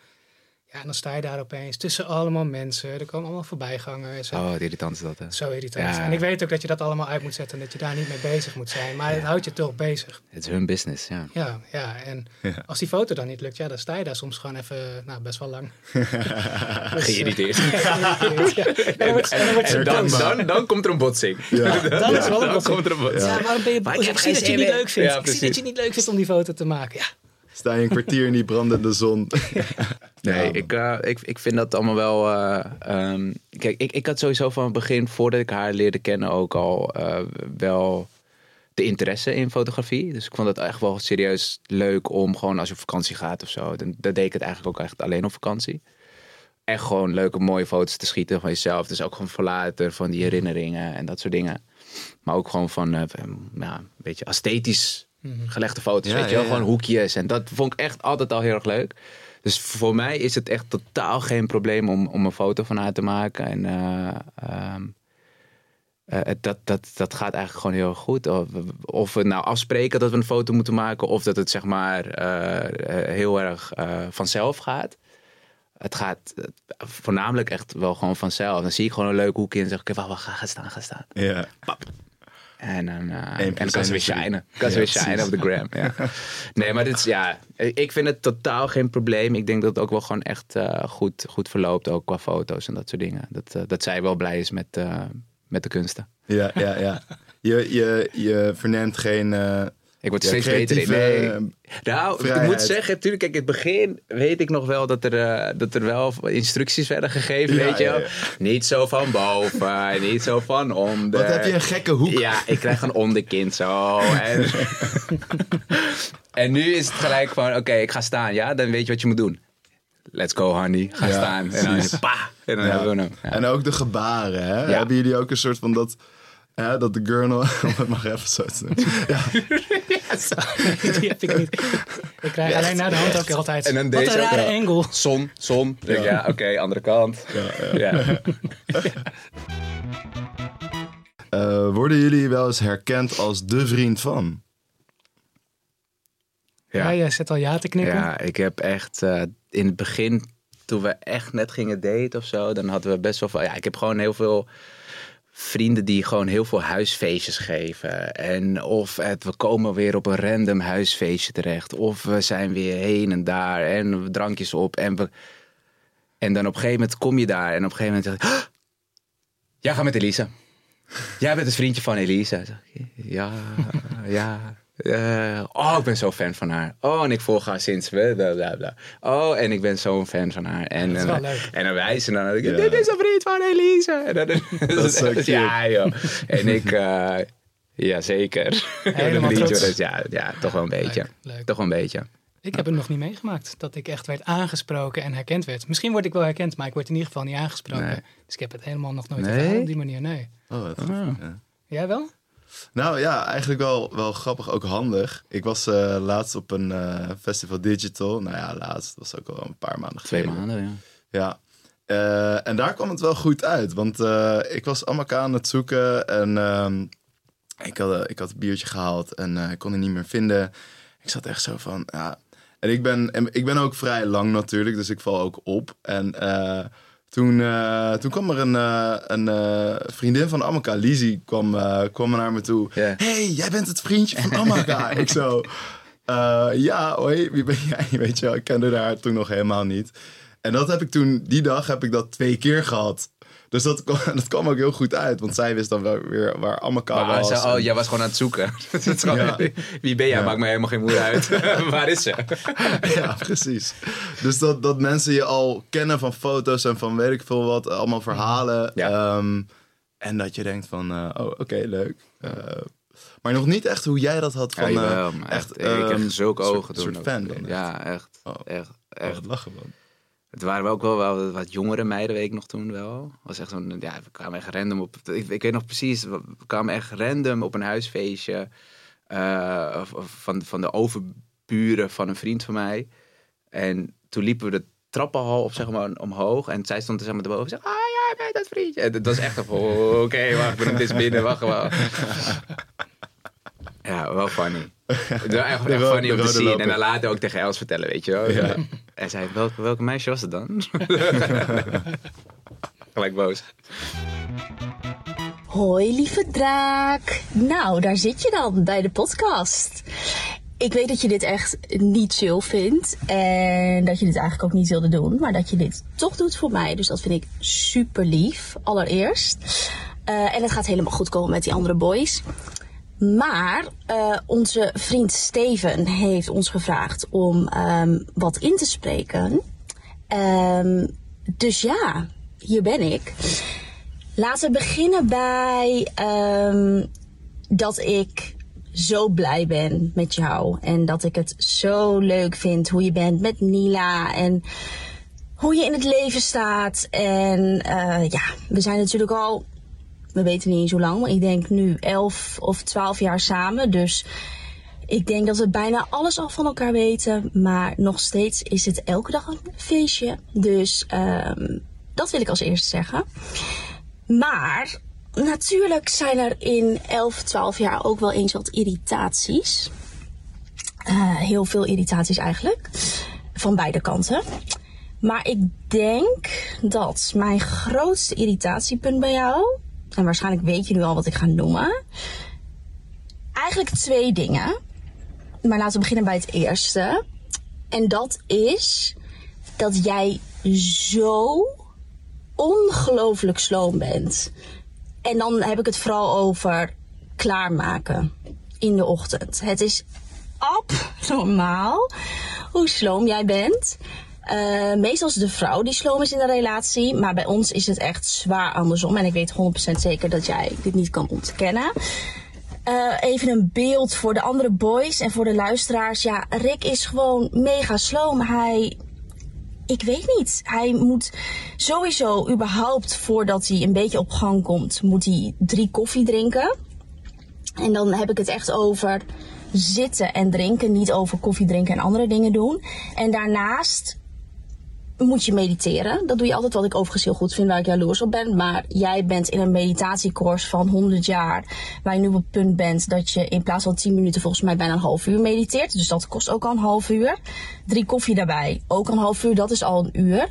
Ja, en dan sta je daar opeens tussen allemaal mensen. Er komen allemaal voorbijgangers. en Oh, wat irritant is dat, hè? Zo irritant. Ja. En ik weet ook dat je dat allemaal uit moet zetten en dat je daar niet mee bezig moet zijn. Maar het houdt je toch bezig. Het is hun business, ja. Ja, ja. En Ja. als die foto dan niet lukt, ja, dan sta je daar soms gewoon even, nou, best wel lang. Dus, Geïrriteerd. geïrriteerd, ja. En dan wordt- dan wordt ze En dan, boos. dan, dan komt er een botsing. Ja. Dan is wel een Dan botsing. komt er een botsing. Ja, waarom ben je boos? ik zie dat je niet leuk vindt. Ja, ik zie dat je niet leuk vindt om die foto te maken. Ja, Sta je een kwartier in die brandende zon? Nee, Ja, ik, eh, ik, ik vind dat allemaal wel. eh, ehm, kijk, ik, ik had sowieso van het begin, voordat ik haar leerde kennen, ook al eh, wel de interesse in fotografie. Dus ik vond het echt wel serieus leuk om gewoon als je op vakantie gaat of zo. Dan, dan deed ik het eigenlijk ook echt alleen op vakantie. Echt gewoon leuke, mooie foto's te schieten van jezelf. Dus ook gewoon verlaten van die herinneringen en dat soort dingen. Maar ook gewoon van, ja, een beetje esthetisch gelegde foto's. Ja, weet je wel, ja, ja. gewoon hoekjes. En dat vond ik echt altijd al heel erg leuk. Dus voor mij is het echt totaal geen probleem om, om een foto van haar te maken. En eh, ehm, eh, het- dat, dat, dat gaat eigenlijk gewoon heel erg goed. Of, of we nou afspreken dat we een foto moeten maken, of dat het zeg maar eh, heel erg eh, vanzelf gaat. Het gaat voornamelijk echt wel gewoon vanzelf. Dan zie ik gewoon een leuk hoekje en zeg ik, wacht, wacht, ga, ga staan, ga staan. Ja. En dan, eh, Eén en dan kan ze weer shinen. Kan ze weer shinen op de gram. Ja. Nee, maar dit is, ja, ik vind het totaal geen probleem. Ik denk dat het ook wel gewoon echt eh, goed, goed verloopt, ook qua foto's en dat soort dingen. Dat, eh, dat zij wel blij is met, eh, met de kunsten. Ja, ja, ja. Je, je, je verneemt geen, Ik word Ja, steeds beter in. Nee. Nou, ik moet zeggen, natuurlijk, kijk, in het begin weet ik nog wel dat er, eh, dat er wel instructies werden gegeven, Ja, weet je ja. Niet zo van boven, niet zo van onder. Wat heb je een gekke hoek? Ja, ik krijg een onderkind zo. En, en nu is het gelijk van, oké, ik ga staan. Ja, dan weet je wat je moet doen. Let's go, honey. Ga Ja, staan. En dan, pa, en dan Ja. hebben we hem. Ja. En ook de gebaren, hè? Ja. Hebben jullie ook een soort van dat... Hè, dat de gurnel... om het maar even zo te doen. Ja, Die heb ik niet. Ik krijg alleen naar de hand ook altijd. En dan Wat deze een rare ja. angle. Zon, zon. Ja, ja oké, andere kant. ja, ja. Ja. Eh, worden jullie wel eens herkend als de vriend van? Ja, jij zit al ja te knikken. Ja, ik heb echt eh, in het begin, toen we echt net gingen daten of zo, dan hadden we best wel veel. Ja, ik heb gewoon heel veel vrienden die gewoon heel veel huisfeestjes geven. En of het, we komen weer op een random huisfeestje terecht, of we zijn weer heen en daar en drankjes op. En, we, en dan op een gegeven moment kom je daar en op een gegeven moment zeg ik, "Ah, jij gaat met Elisa. Jij bent het vriendje van Elisa. Ja, ja. Eh, oh, ik ben zo fan van haar. Oh, en ik volg haar sinds bla bla bla. bla. Oh, en ik ben zo'n fan van haar. En, Dat is en, wel leuk. en dan wijzen dan. dan denk ik, Ja. Dit is een vriend van Elisa. En dan, Dat is zo cute. Ja, joh. En ik, eh, ja, zeker. Helemaal liedje, trots. dus ja, ja, toch wel een beetje. Leuk, leuk. Toch wel een beetje. Ik heb het nog niet meegemaakt dat ik echt werd aangesproken en herkend werd. Misschien word ik wel herkend, maar ik word in ieder geval niet aangesproken. Nee. Dus ik heb het helemaal nog nooit Nee? ervaren op die manier. Nee. Oh, wat goed. Ah. Ja. Jij wel? Nou ja, eigenlijk wel, wel grappig, ook handig. Ik was eh, laatst op een eh, festival digital. Nou ja, laatst, dat was ook al een paar maanden Twee geleden. maanden, ja. Ja. Eh, en daar kwam het wel goed uit. Want ik was Amaka aan het zoeken. En ehm, ik, had, ik had een biertje gehaald. En ik kon het niet meer vinden. Ik zat echt zo van... Ja. En ik ben, en ik ben ook vrij lang natuurlijk. Dus ik val ook op. En toen, eh, toen kwam er een, eh, een eh, vriendin van Amaka, Lizzie, kwam, kwam naar me toe. Ja. hey, jij bent het vriendje van Amaka. ik zo... ja, hoi, wie ben jij? Weet je ik kende haar toen nog helemaal niet. En dat heb ik toen, die dag heb ik dat twee keer gehad. Dus dat, kwam- dat kwam ook heel goed uit. Want zij wist dan wel weer waar Amaka Maar was. ze- oh, En- jij was gewoon aan het zoeken. Ja. Wie ben jij? Ja. Maakt me helemaal geen moeite uit. Waar is ze? ja, precies. Dus dat, dat mensen je al kennen van foto's en van weet ik veel wat, allemaal verhalen. Ja. Ehm, en dat je denkt van, eh, oh, oké, leuk. Eh, maar nog niet echt hoe jij dat had van... ja, eh, jawel, maar echt. ik heb zulke soort- ogen toen. soort fan dan echt. Ja, echt. Oh. Echt. Oh, echt. lachen man. Het waren ook wel, wel wat jongere meiden, weet ik nog toen wel. was echt zo'n, ja, we kwamen echt random op. Ik, ik weet nog precies, we kwamen echt random op een huisfeestje eh, van, van de overburen van een vriend van mij. En toen liepen we de trappenhal op, zeg maar, omhoog. En zij stond er zeg maar erboven en zei, ah, jij bent dat vriendje. En dat was echt oh, oké, wacht, ik ben dit binnen, wacht wel. Ja, wel funny. Het was echt, echt funny om te rode zien. En dan later ook tegen Els vertellen, weet je wel. Ja. En zei, welke, welke meisje was het dan? Gelijk boos. Hoi lieve draak. Nou, daar zit je dan bij de podcast. Ik weet dat je dit echt niet chill vindt. En dat je dit eigenlijk ook niet wilde doen. Maar dat je dit toch doet voor mij. Dus dat vind ik super lief. Allereerst. Eh, en het gaat helemaal goed komen met die andere boys. Maar eh, onze vriend Steven heeft ons gevraagd om ehm, wat in te spreken. Ehm, dus ja, hier ben ik. Laten we beginnen bij ehm, dat ik zo blij ben met jou. En dat ik het zo leuk vind hoe je bent met Nila. En hoe je in het leven staat. En eh, ja, we zijn natuurlijk al, we weten niet eens hoe lang, maar ik denk nu 11 of 12 jaar samen. Dus ik denk dat we bijna alles al van elkaar weten. Maar nog steeds is het elke dag een feestje. Dus ehm, dat wil ik als eerste zeggen. Maar natuurlijk zijn er in 11, 12 jaar ook wel eens wat irritaties. Eh, heel veel irritaties eigenlijk. Van beide kanten. Maar ik denk dat mijn grootste irritatiepunt bij jou. En waarschijnlijk weet je nu al wat ik ga noemen. Eigenlijk twee dingen. Maar laten we beginnen bij het eerste. En dat is dat jij zo ongelooflijk sloom bent. En dan heb ik het vooral over klaarmaken. in de ochtend. Het is abnormaal hoe sloom jij bent. Uh, meestal is de vrouw die sloom is in de relatie. Maar bij ons is het echt zwaar andersom. En ik weet 100% zeker dat jij dit niet kan ontkennen. Uh, even een beeld voor de andere boys en voor de luisteraars. Ja, Rick is gewoon mega sloom. Hij. Ik weet niet. Hij moet sowieso überhaupt voordat hij een beetje op gang komt, moet hij drie koffie drinken. En dan heb ik het echt over zitten en drinken, niet over koffie drinken en andere dingen doen. En daarnaast moet je mediteren. Dat doe je altijd wat ik overigens heel goed vind, waar ik jaloers op ben. Maar jij bent in een meditatiecourse van 100 jaar, waar je nu op het punt bent dat je in plaats van 10 minuten volgens mij bijna een half uur mediteert. Dus dat kost ook al een half uur. Drie koffie daarbij, ook een half uur, dat is al een uur.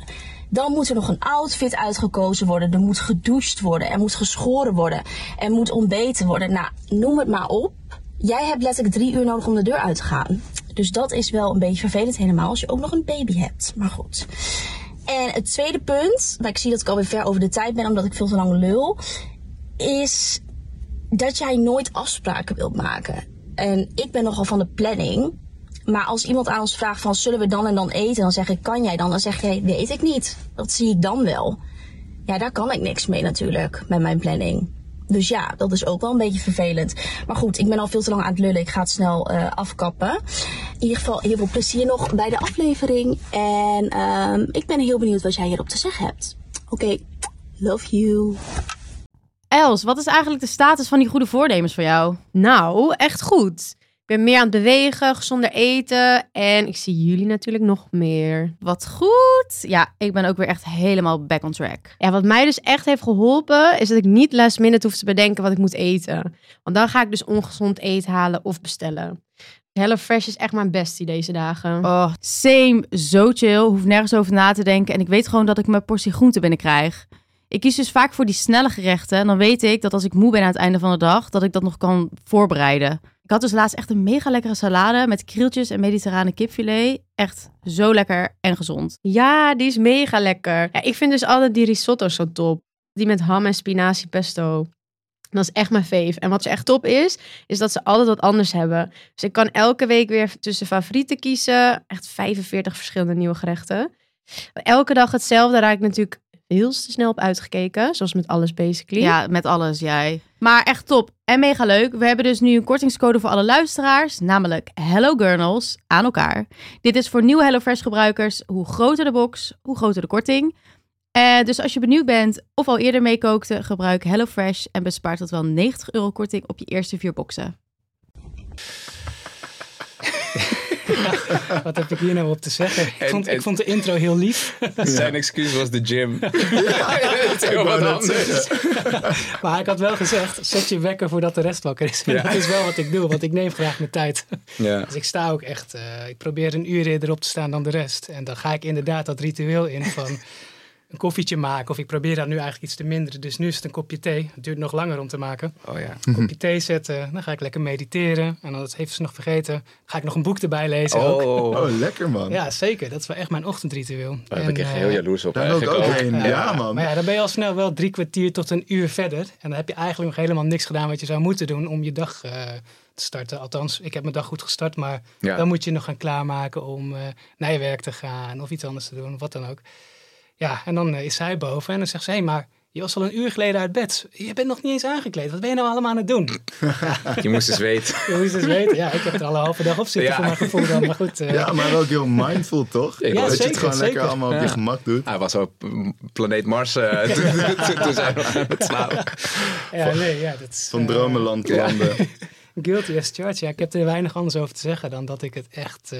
Dan moet er nog een outfit uitgekozen worden. Er moet gedoucht worden. Er moet geschoren worden. Er moet ontbeten worden. Nou, noem het maar op. Jij hebt letterlijk drie uur nodig om de deur uit te gaan. Dus dat is wel een beetje vervelend helemaal als je ook nog een baby hebt. Maar goed. En het tweede punt, maar ik zie dat ik alweer ver over de tijd ben omdat ik veel te lang lul, is dat jij nooit afspraken wilt maken. En ik ben nogal van de planning. Maar als iemand aan ons vraagt van zullen we dan en dan eten, dan zeg ik kan jij dan? Dan zeg jij weet ik niet. Dat zie ik dan wel. Ja, daar kan ik niks mee natuurlijk met mijn planning. Dus ja, dat is ook wel een beetje vervelend. Maar goed, ik ben al veel te lang aan het lullen. Ik ga het snel uh, afkappen. In ieder geval heel veel plezier nog bij de aflevering. En uh, ik ben heel benieuwd wat jij hierop te zeggen hebt. Oké, love you. Els, wat is eigenlijk de status van die goede voornemens voor jou? Nou, echt goed. Ik ben meer aan het bewegen, gezonder eten en ik zie jullie natuurlijk nog meer. Wat goed. Ja, ik ben ook weer echt helemaal back on track. Ja, wat mij dus echt heeft geholpen is dat ik niet last minute hoef te bedenken wat ik moet eten. Want dan ga ik dus ongezond eten halen of bestellen. Hello Fresh is echt mijn bestie deze dagen. Oh, same. Zo chill. Hoef nergens over na te denken. En ik weet gewoon dat ik mijn portie groente binnenkrijg. Ik kies dus vaak voor die snelle gerechten. En dan weet ik dat als ik moe ben aan het einde van de dag, dat ik dat nog kan voorbereiden. Ik had dus laatst echt een mega lekkere salade met krieltjes en mediterrane kipfilet. Echt zo lekker en gezond. Ja, die is mega lekker. Ja, ik vind dus altijd die risotto zo top. Die met ham en spinazie pesto. Dat is echt mijn fave. En wat ze echt top is, is dat ze altijd wat anders hebben. Dus ik kan elke week weer tussen favorieten kiezen. Echt 45 verschillende nieuwe gerechten. Elke dag hetzelfde, raak ik natuurlijk heel snel op uitgekeken. Zoals met alles basically. Ja, met alles jij. Maar echt top en mega leuk. We hebben dus nu een kortingscode voor alle luisteraars. Namelijk Hello Gurnals aan elkaar. Dit is voor nieuwe HelloFresh gebruikers. Hoe groter de box, hoe groter de korting. Uh, dus als je benieuwd bent of al eerder meekookte, gebruik HelloFresh en bespaart tot wel 90 euro korting op je eerste vier boxen. Wat heb ik hier nou op te zeggen? Ik, vond, ik vond de intro heel lief. Zijn excuus was de gym. ja, dat is heel wat anders. maar ik had wel gezegd, zet je wekker voordat de rest wakker is. En dat is wel wat ik doe, want ik neem graag mijn tijd. Ja. Dus ik sta ook echt, uh, ik probeer een uur eerder op te staan dan de rest. En dan ga ik inderdaad dat ritueel in van een koffietje maken. Of ik probeer dat nu eigenlijk iets te minderen. Dus nu is het een kopje thee. Het duurt nog langer om te maken. Oh ja. Een kopje thee zetten. Dan ga ik lekker mediteren. En dat heeft ze nog vergeten. Ga ik nog een boek erbij lezen oh. ook. Oh, lekker man. Ja, zeker. Dat is wel echt mijn ochtendritueel. Daar ben ik echt heel jaloers op Daar ook heen. Ja, ja, man. Maar ja, dan ben je al snel wel drie kwartier tot een uur verder. En dan heb je eigenlijk nog helemaal niks gedaan wat je zou moeten doen om je dag... Uh, te starten. Althans, ik heb mijn dag goed gestart, maar ja. dan moet je nog gaan klaarmaken om uh, naar je werk te gaan of iets anders te doen, wat dan ook. Ja, en dan is zij boven en dan zegt ze: hé, maar je was al een uur geleden uit bed. Je bent nog niet eens aangekleed. Wat ben je nou allemaal aan het doen? je moest eens weten. Je moest eens weten. Ja, ik heb er al een halve dag op zitten ja. voor mijn gevoel dan. Maar goed. Uh... Ja, maar ook heel mindful, toch? Ja, dat zeker, je het gewoon zeker. lekker allemaal op je gemak doet. Hij was op planeet Mars uh, toen, toen zijn we aan het slapen. Ja, nee, ja. Dat is, Van uh, dromenland landen. Guilty as charged. Ja, ik heb er weinig anders over te zeggen dan dat ik het echt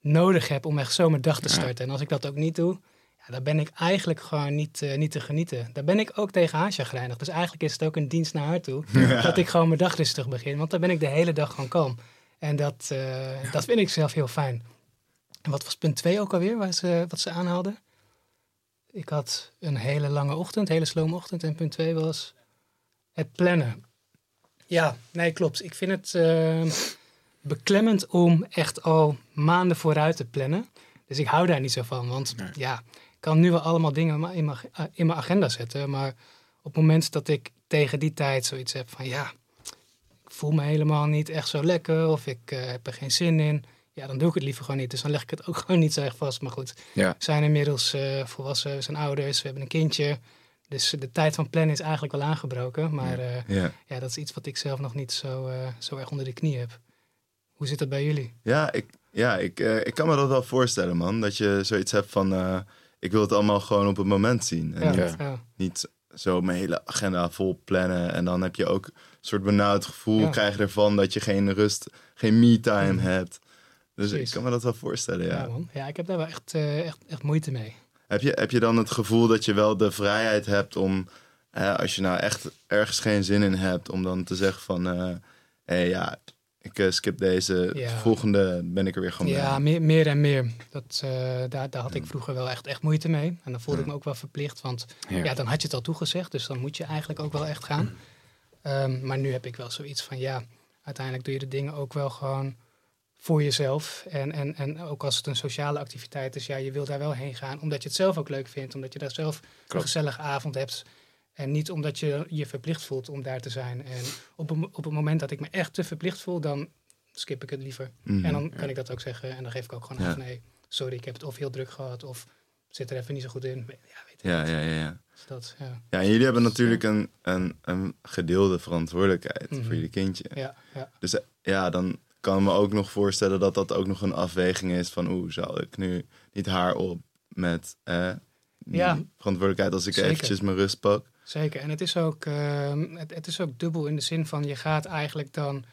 nodig heb om echt zo mijn dag te starten. En als ik dat ook niet doe, ja, daar ben ik eigenlijk gewoon niet, uh, niet te genieten. Daar ben ik ook tegen haar chagrijnig. Dus eigenlijk is het ook een dienst naar haar toe. Ja. Dat ik gewoon mijn dag rustig begin. Want dan ben ik de hele dag gewoon kalm. En dat, uh, dat vind ik zelf heel fijn. En wat was punt 2 ook alweer, waar ze, wat ze aanhaalde? Ik had een hele lange ochtend, hele slome ochtend. En punt 2 was het plannen. Ja, nee, klopt. Ik vind het uh, beklemmend om echt al maanden vooruit te plannen. Dus ik hou daar niet zo van. Want nee. ja, kan nu wel allemaal dingen in mijn, in mijn agenda zetten. Maar op het moment dat ik tegen die tijd zoiets heb van ja, ik voel me helemaal niet echt zo lekker of ik eh, heb er geen zin in. Ja, dan doe ik het liever gewoon niet. Dus dan leg ik het ook gewoon niet zo erg vast. Maar goed, Ja. we zijn inmiddels eh, volwassen, we zijn ouders, we hebben een kindje. Dus de tijd van plannen is eigenlijk wel aangebroken. Maar eh, Ja. ja, dat is iets wat ik zelf nog niet zo, eh, zo erg onder de knie heb. Hoe zit dat bij jullie? Ja, ik, ja ik, eh, ik kan me dat wel voorstellen, man. Dat je zoiets hebt van, eh, ik wil het allemaal gewoon op het moment zien. En Ja, niet, ja. niet zo mijn hele agenda vol plannen. En dan heb je ook een soort benauwd gevoel, Ja. krijg je ervan dat je geen rust, geen me-time hebt. Dus Precies. ik kan me dat wel voorstellen, Ja. ja. man. Ja, ik heb daar wel echt, eh, echt, echt moeite mee. Heb je, heb je dan het gevoel dat je wel de vrijheid hebt om, eh, als je nou echt ergens geen zin in hebt, om dan te zeggen van, eh hé ja, ik eh, skip deze, Ja. de volgende ben ik er weer gewoon Ja, bij. meer, meer en meer. Dat, eh, daar, daar had ik vroeger wel echt, echt moeite mee. En dan voelde ik me ook wel verplicht, want Ja. ja. dan had je het al toegezegd. Dus dan moet je eigenlijk ook wel echt gaan. Ehm, maar nu heb ik wel zoiets van, ja, uiteindelijk doe je de dingen ook wel gewoon voor jezelf. En, en, en ook als het een sociale activiteit is, ja, je wil daar wel heen gaan. Omdat je het zelf ook leuk vindt, omdat je daar zelf een gezellige avond hebt. En niet omdat je je verplicht voelt om daar te zijn. En op, een- op het moment dat ik me echt te verplicht voel, dan skip ik het liever. Mhm. En dan kan ik dat ook zeggen. En dan geef ik ook gewoon Ja. van, nee, sorry, ik heb het of heel druk gehad of zit er even niet zo goed in. Ja, weet ik. Ja, ja, ja, ja. Dus dat, ja. Ja, en jullie hebben natuurlijk een, een, een gedeelde verantwoordelijkheid Mhm. voor jullie kindje. Ja, ja. Dus eh, ja, dan kan ik me ook nog voorstellen dat dat ook nog een afweging is van oeh, zal ik nu niet haar op met eh, Ja. verantwoordelijkheid als ik Zeker. eventjes mijn rust pak. Zeker. En het is, ook, ehm, het, is ook dubbel in de zin van je gaat eigenlijk dan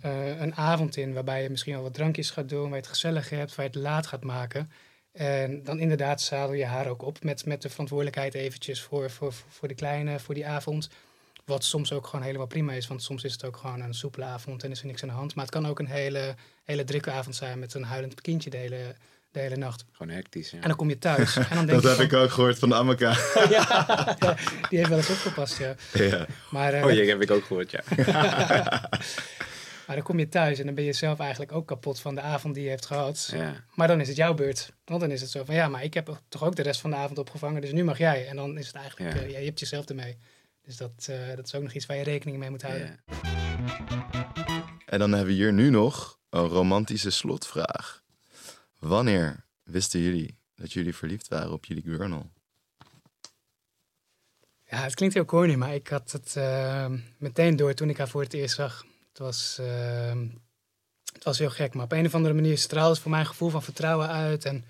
eh, een avond in waarbij je misschien wel wat drankjes gaat doen, waar je het gezellig hebt, waar je het laat gaat maken. En dan inderdaad zadel je haar ook op met, met de verantwoordelijkheid eventjes voor, voor, voor de kleine, voor die avond. Wat soms ook gewoon helemaal prima is, want soms is het ook gewoon een soepele avond en is er niks aan de hand. Maar het kan ook een hele, hele drukke avond zijn met een huilend kindje de hele, de hele nacht. Gewoon hectisch. Ja. En dan kom je thuis en dan denk Dat je heb van- ik ook gehoord van Amaka. ja, die heeft wel eens opgepast, ja. ja. Maar, eh, Oh, je heb ik ook gehoord, ja. maar dan kom je thuis en dan ben je zelf eigenlijk ook kapot van de avond die je hebt gehad. ja. Maar dan is het jouw beurt. Want dan is het zo van, ja, maar ik heb toch ook de rest van de avond opgevangen, dus nu mag jij. En dan is het eigenlijk, Ja. eh, ja, je hebt jezelf ermee. Dus dat, eh, dat is ook nog iets waar je rekening mee moet houden. Ja. En dan hebben we hier nu nog een romantische slotvraag. Wanneer wisten jullie dat jullie verliefd waren op jullie gurnal? Ja, het klinkt heel corny, maar ik had het eh, meteen door toen ik haar voor het eerst zag. Het was, eh, het was heel gek, maar op een of andere manier straalde voor mijn gevoel van vertrouwen uit. En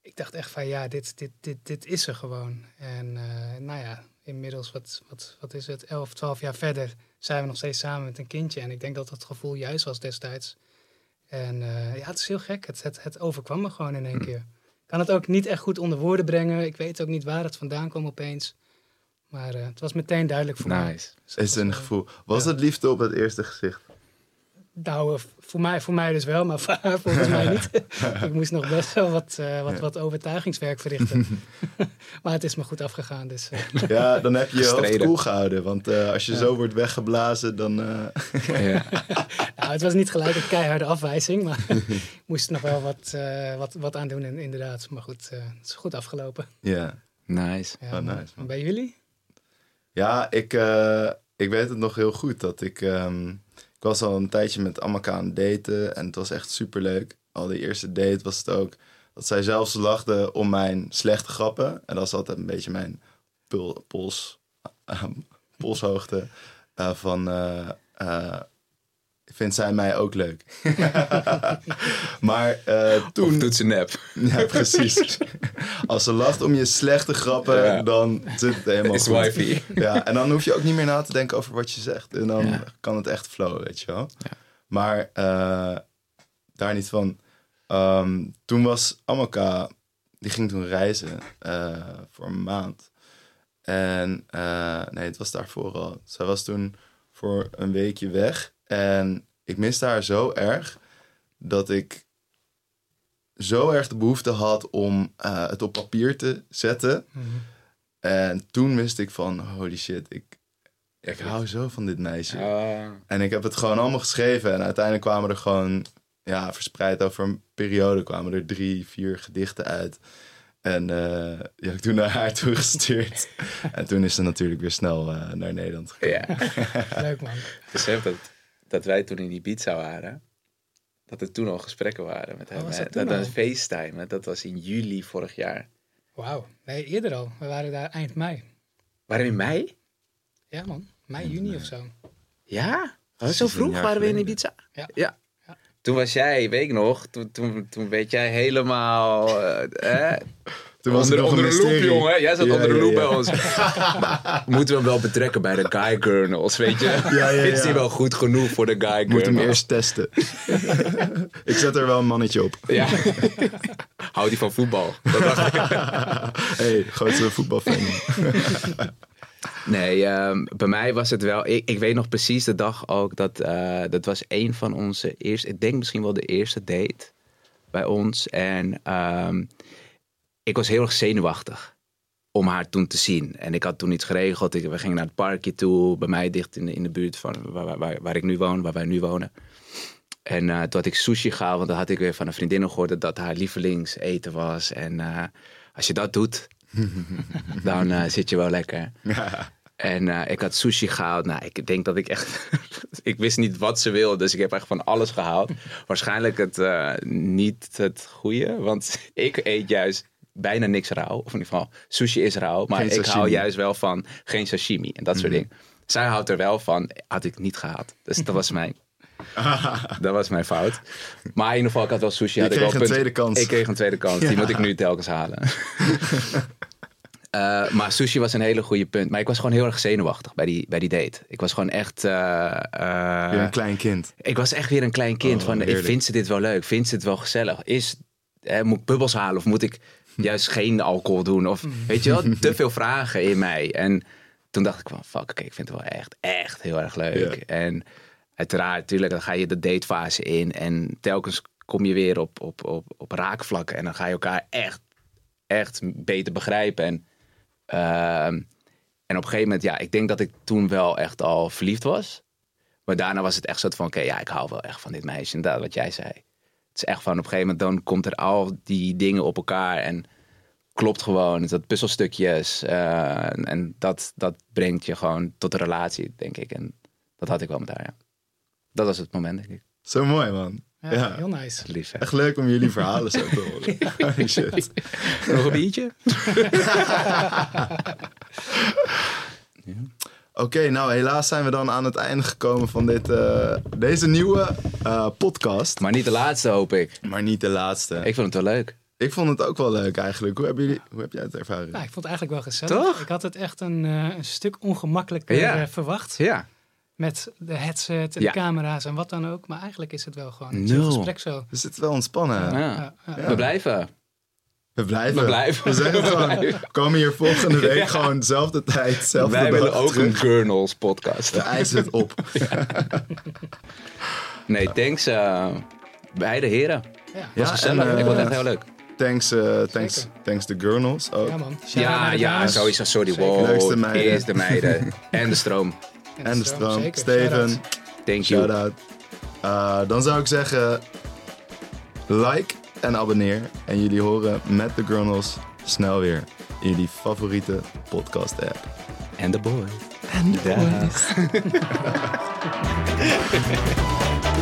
ik dacht echt van ja, dit, dit, dit, dit is er gewoon. En eh, nou ja, inmiddels, wat, wat, wat is het, 11, 12 jaar verder zijn we nog steeds samen met een kindje. En ik denk dat dat gevoel juist was destijds. En eh, ja, het is heel gek. Het, het, het overkwam me gewoon in één keer. Ik kan het ook niet echt goed onder woorden brengen. Ik weet ook niet waar het vandaan kwam opeens. Maar eh, het was meteen duidelijk voor mij. Nice. Dus Is een was, eh, gevoel? Was ja. het liefde op het eerste gezicht? Nou, eh, voor mij, voor mij dus wel, maar voor haar volgens mij niet. ik moest nog best wel wat, eh, wat, Ja. wat overtuigingswerk verrichten. maar het is me goed afgegaan. Dus, eh, Ja, dan heb je je hoofd koel gehouden. Want eh, als je Ja. zo wordt weggeblazen, dan... eh, Ja. nou, het was niet gelijk een keiharde afwijzing, maar ik moest er nog wel wat, wat, wat aan doen in- inderdaad. Maar goed, eh, het is goed afgelopen. ja. Nice. Ja, Oh, maar- nice, man. bij jullie? Ja, ik, eh, ik weet het nog heel goed. Dat ik, ehm, ik was al een tijdje met Amaka aan het daten. En het was echt superleuk. Al die eerste date was het ook. Dat zij zelfs lachte om mijn slechte grappen. En dat is altijd een beetje mijn polshoogte. eh, van, eh, eh, vindt zij mij ook leuk? maar eh, Toen doet ze nep. Ja, precies. Als ze lacht om je slechte grappen, Ja. dan zit het helemaal Is goed. wifey. Ja, en dan hoef je ook niet meer na te denken over wat je zegt. En dan Ja. kan het echt flowen, weet je wel. Ja. Maar eh, daar niet van. Ehm, toen was Amaka, die ging toen reizen eh, voor een maand. En nee, het was daarvoor al. Zij was toen voor een weekje weg. En ik miste haar zo erg dat ik zo erg de behoefte had om eh, het op papier te zetten. En toen wist ik van, holy shit, ik, ik hou zo van dit meisje. En ik heb het gewoon allemaal geschreven. En uiteindelijk kwamen er gewoon, ja, verspreid over een periode, kwamen er drie, vier gedichten uit. En eh, die heb ik toen naar haar toegestuurd. en toen is ze natuurlijk weer snel eh, naar Nederland gekomen. Ja, Leuk man. besef dat. wij toen in Ibiza waren, dat er toen al gesprekken waren met hem. was hè. dat toen dat al? was FaceTime. Dat was in juli vorig jaar. Wauw. Nee, eerder al. We waren daar eind mei. Waren we in mei? Ja man, mei, juni of zo. Ja? Was het zo vroeg waren we in geleden. Ibiza? Ja. ja. Toen was jij, weet ik nog, toen, toen, toen werd jij helemaal eh, Toen was onder, een de loep, mysterie. jongen. Jij zat Ja, onder ja, loep ja. bij ons. Moeten we hem wel betrekken bij de Guy Gurnals, weet je? ja, Is ja. hij wel goed genoeg voor de Guy Ik moet hem eerst testen. ik zet er wel een mannetje op. Ja. Houdt hij van voetbal? Dat dacht ik. hey, grootste voetbalfan. Nee, ehm, bij mij was het wel. Ik, ik weet nog precies de dag ook dat. eh, dat was een van onze eerste. Ik denk misschien wel de eerste date bij ons. En ehm, ik was heel erg zenuwachtig om haar toen te zien. En ik had toen iets geregeld. Ik, we gingen naar het parkje toe. Bij mij dicht in de, in de buurt van waar, waar- waar, ik nu woon, waar wij nu wonen. En eh, toen had ik sushi gehaald, want dan had ik weer van een vriendin gehoord dat dat haar lievelingseten was. En eh, als je dat doet, dan eh, zit je wel lekker. En ik had sushi gehaald. Nou, ik denk dat ik echt... ik wist niet wat ze wilde, dus ik heb echt van alles gehaald. Waarschijnlijk het niet het goede, want ik eet juist bijna niks rauw. Of in ieder geval, sushi is rauw. Maar ik hou juist wel van geen sashimi en dat soort dingen. Zij houdt er wel van, had ik niet gehad. Dus dat was mijn... dat was mijn fout. Maar in ieder geval, ik had wel sushi. Had ik kreeg wel een punt- tweede kans. Ik kreeg een tweede kans. Die moet ik nu telkens halen. Eh, maar sushi was een hele goede punt. Maar ik was gewoon heel erg zenuwachtig bij die, bij die date. Ik was gewoon echt... Weer een klein kind. ik was echt weer een klein kind. Oh, van, ik heerlijk. vind ze dit wel leuk? Vindt ze het wel gezellig? Is, moet ik bubbels halen of moet ik juist geen alcohol doen? Of weet je wel, te veel vragen in mij. En toen dacht ik van, fuck, oké, ik vind het wel echt, echt heel erg leuk. Ja. En uiteraard, natuurlijk, dan ga je de datefase in. En telkens kom je weer op, op, op, op raakvlakken. En dan ga je elkaar echt, echt beter begrijpen. En, ehm, en op een gegeven moment, ja, ik denk dat ik toen wel echt al verliefd was. Maar daarna was het echt zo van, oké, ja, ik hou wel echt van dit meisje. Inderdaad, wat jij zei. Het is echt van, op een gegeven moment dan komt er al die dingen op elkaar en klopt gewoon. Dat puzzelstukjes. eh, en en dat, dat brengt je gewoon tot een relatie, denk ik. En dat had ik wel met haar, ja. Dat was het moment, denk ik. Zo mooi, man. Ja, Ja. heel nice. Lief? Echt leuk om jullie verhalen zo te horen. Shit. Nog een biertje? Oké, nou helaas zijn we dan aan het einde gekomen van dit, eh, deze nieuwe eh, podcast. Maar niet de laatste, hoop ik. Maar niet de laatste. Ik vond het wel leuk. Ik vond het ook wel leuk eigenlijk. Hoe, hebben jullie, hoe heb jij het ervaren? Nou, ik vond het eigenlijk wel gezellig. Toch? Ik had het echt een, eh, een stuk ongemakkelijker Ja. verwacht. Ja. Met de headset en Ja. de camera's en wat dan ook. Maar eigenlijk is het wel gewoon een chill gesprek zo. We zitten wel ontspannen. ja. Ja, ja. We blijven. We blijven. We blijven. We zeggen gewoon, we komen hier volgende week Ja. gewoon dezelfde tijd, dezelfde Wij dag willen ook terug. een Gurnals podcast. We eisen het op. Nee, thanks uh, beide heren. Ja. Was Ja, gezellig. en, eh, ik vond het echt heel leuk. Thanks, eh, thanks, thanks de Gurnals ook. Ja, man. Ja, ja, sowieso. Sorry, Zeker. wow. Leukste meiden. Eerst de meiden. en de stroom. en de stroom. zeker. Steven, Shout-out. Thank you. shout-out. Eh, dan zou ik zeggen, like en abonneer. En jullie horen met de Gurnals snel weer in jullie favoriete podcast app. En de boys. En de boys.